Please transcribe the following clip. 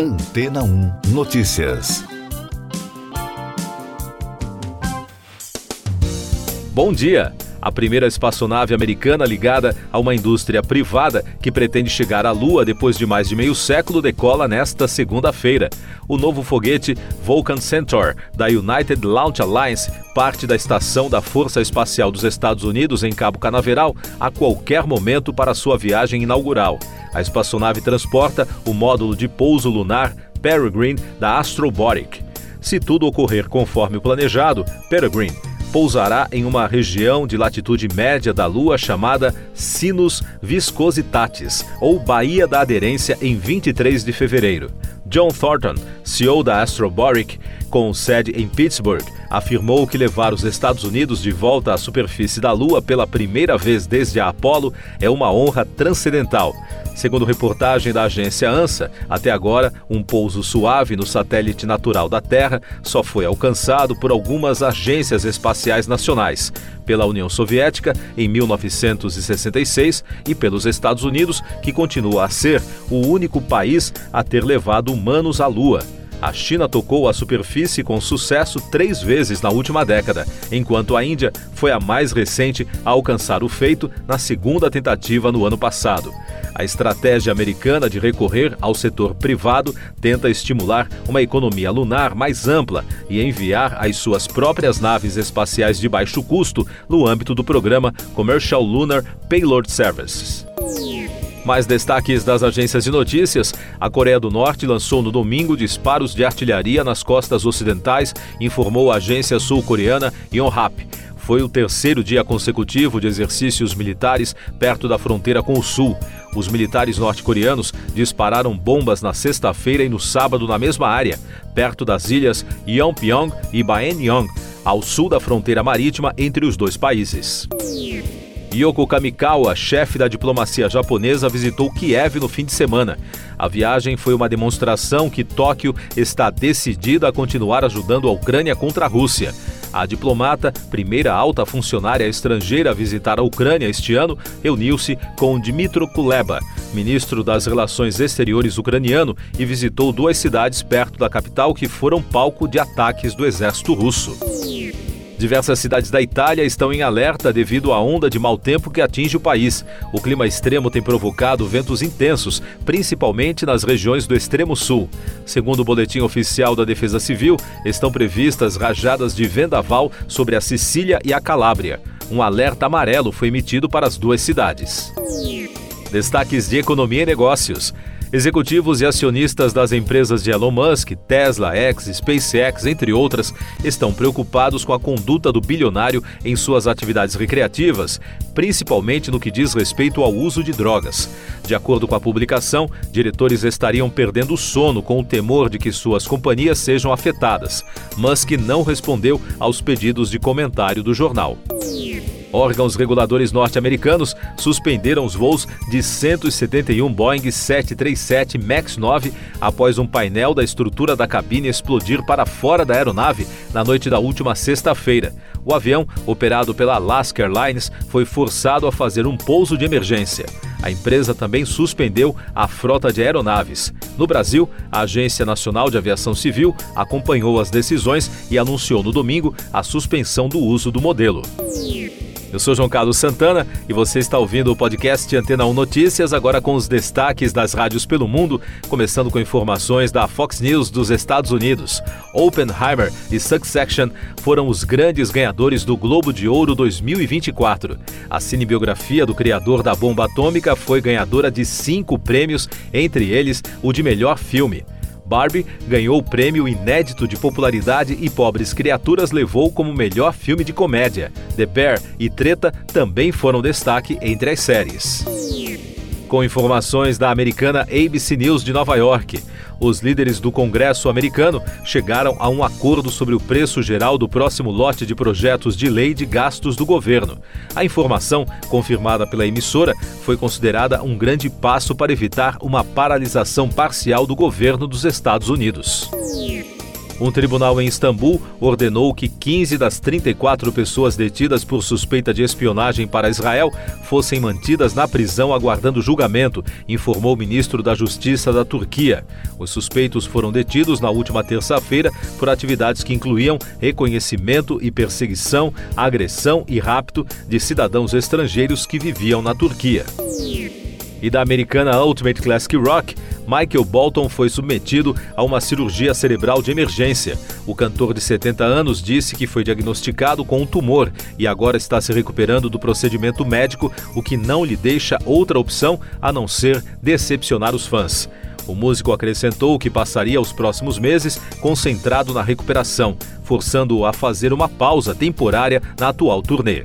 Antena 1 Notícias. Bom dia! A primeira espaçonave americana ligada a uma indústria privada que pretende chegar à Lua depois de mais de meio século decola nesta segunda-feira. O novo foguete Vulcan Centaur, da United Launch Alliance, parte da estação da Força Espacial dos Estados Unidos em Cabo Canaveral a qualquer momento para sua viagem inaugural. A espaçonave transporta o módulo de pouso lunar Peregrine da Astrobotic. Se tudo ocorrer conforme o planejado, Peregrine pousará em uma região de latitude média da Lua chamada Sinus Viscositatis, ou Baía da Aderência, em 23 de fevereiro. John Thornton, CEO da Astroboric, com sede em Pittsburgh, afirmou que levar os Estados Unidos de volta à superfície da Lua pela primeira vez desde a Apollo é uma honra transcendental. Segundo reportagem da agência ANSA, até agora, um pouso suave no satélite natural da Terra só foi alcançado por algumas agências espaciais nacionais, pela União Soviética em 1966 e pelos Estados Unidos, que continua a ser o único país a ter levado humanos à Lua. A China tocou a superfície com sucesso três vezes na última década, enquanto a Índia foi a mais recente a alcançar o feito na segunda tentativa no ano passado. A estratégia americana de recorrer ao setor privado tenta estimular uma economia lunar mais ampla e enviar as suas próprias naves espaciais de baixo custo no âmbito do programa Commercial Lunar Payload Services. Mais destaques das agências de notícias: a Coreia do Norte lançou no domingo disparos de artilharia nas costas ocidentais, informou a agência sul-coreana Yonhap. Foi o terceiro dia consecutivo de exercícios militares perto da fronteira com o Sul. Os militares norte-coreanos dispararam bombas na sexta-feira e no sábado na mesma área, perto das ilhas Yeonpyeong e Baenyang, ao sul da fronteira marítima entre os dois países. Yoko Kamikawa, chefe da diplomacia japonesa, visitou Kiev no fim de semana. A viagem foi uma demonstração que Tóquio está decidida a continuar ajudando a Ucrânia contra a Rússia. A diplomata, primeira alta funcionária estrangeira a visitar a Ucrânia este ano, reuniu-se com Dmitro Kuleba, ministro das Relações Exteriores ucraniano, e visitou duas cidades perto da capital que foram palco de ataques do exército russo. Diversas cidades da Itália estão em alerta devido à onda de mau tempo que atinge o país. O clima extremo tem provocado ventos intensos, principalmente nas regiões do extremo sul. Segundo o boletim oficial da Defesa Civil, estão previstas rajadas de vendaval sobre a Sicília e a Calábria. Um alerta amarelo foi emitido para as duas cidades. Destaques de economia e negócios. Executivos e acionistas das empresas de Elon Musk, Tesla, X, SpaceX, entre outras, estão preocupados com a conduta do bilionário em suas atividades recreativas, principalmente no que diz respeito ao uso de drogas. De acordo com a publicação, diretores estariam perdendo o sono com o temor de que suas companhias sejam afetadas. Musk não respondeu aos pedidos de comentário do jornal. Órgãos reguladores norte-americanos suspenderam os voos de 171 Boeing 737 MAX 9 após um painel da estrutura da cabine explodir para fora da aeronave na noite da última sexta-feira. O avião, operado pela Alaska Airlines, foi forçado a fazer um pouso de emergência. A empresa também suspendeu a frota de aeronaves. No Brasil, a Agência Nacional de Aviação Civil acompanhou as decisões e anunciou no domingo a suspensão do uso do modelo. Eu sou João Carlos Santana e você está ouvindo o podcast Antena 1 Notícias, agora com os destaques das rádios pelo mundo, começando com informações da Fox News dos Estados Unidos. Oppenheimer e Succession foram os grandes ganhadores do Globo de Ouro 2024. A cinebiografia do criador da bomba atômica foi ganhadora de cinco prêmios, entre eles o de melhor filme. Barbie ganhou o prêmio inédito de popularidade e Pobres Criaturas levou como melhor filme de comédia. The Bear e Treta também foram destaque entre as séries. Com informações da americana ABC News de Nova York, os líderes do Congresso americano chegaram a um acordo sobre o preço geral do próximo lote de projetos de lei de gastos do governo. A informação, confirmada pela emissora, foi considerada um grande passo para evitar uma paralisação parcial do governo dos Estados Unidos. Um tribunal em Istambul ordenou que 15 das 34 pessoas detidas por suspeita de espionagem para Israel fossem mantidas na prisão aguardando julgamento, informou o ministro da Justiça da Turquia. Os suspeitos foram detidos na última terça-feira por atividades que incluíam reconhecimento e perseguição, agressão e rapto de cidadãos estrangeiros que viviam na Turquia. E da americana Ultimate Classic Rock, Michael Bolton foi submetido a uma cirurgia cerebral de emergência. O cantor de 70 anos disse que foi diagnosticado com um tumor e agora está se recuperando do procedimento médico, o que não lhe deixa outra opção a não ser decepcionar os fãs. O músico acrescentou que passaria os próximos meses concentrado na recuperação, forçando-o a fazer uma pausa temporária na atual turnê.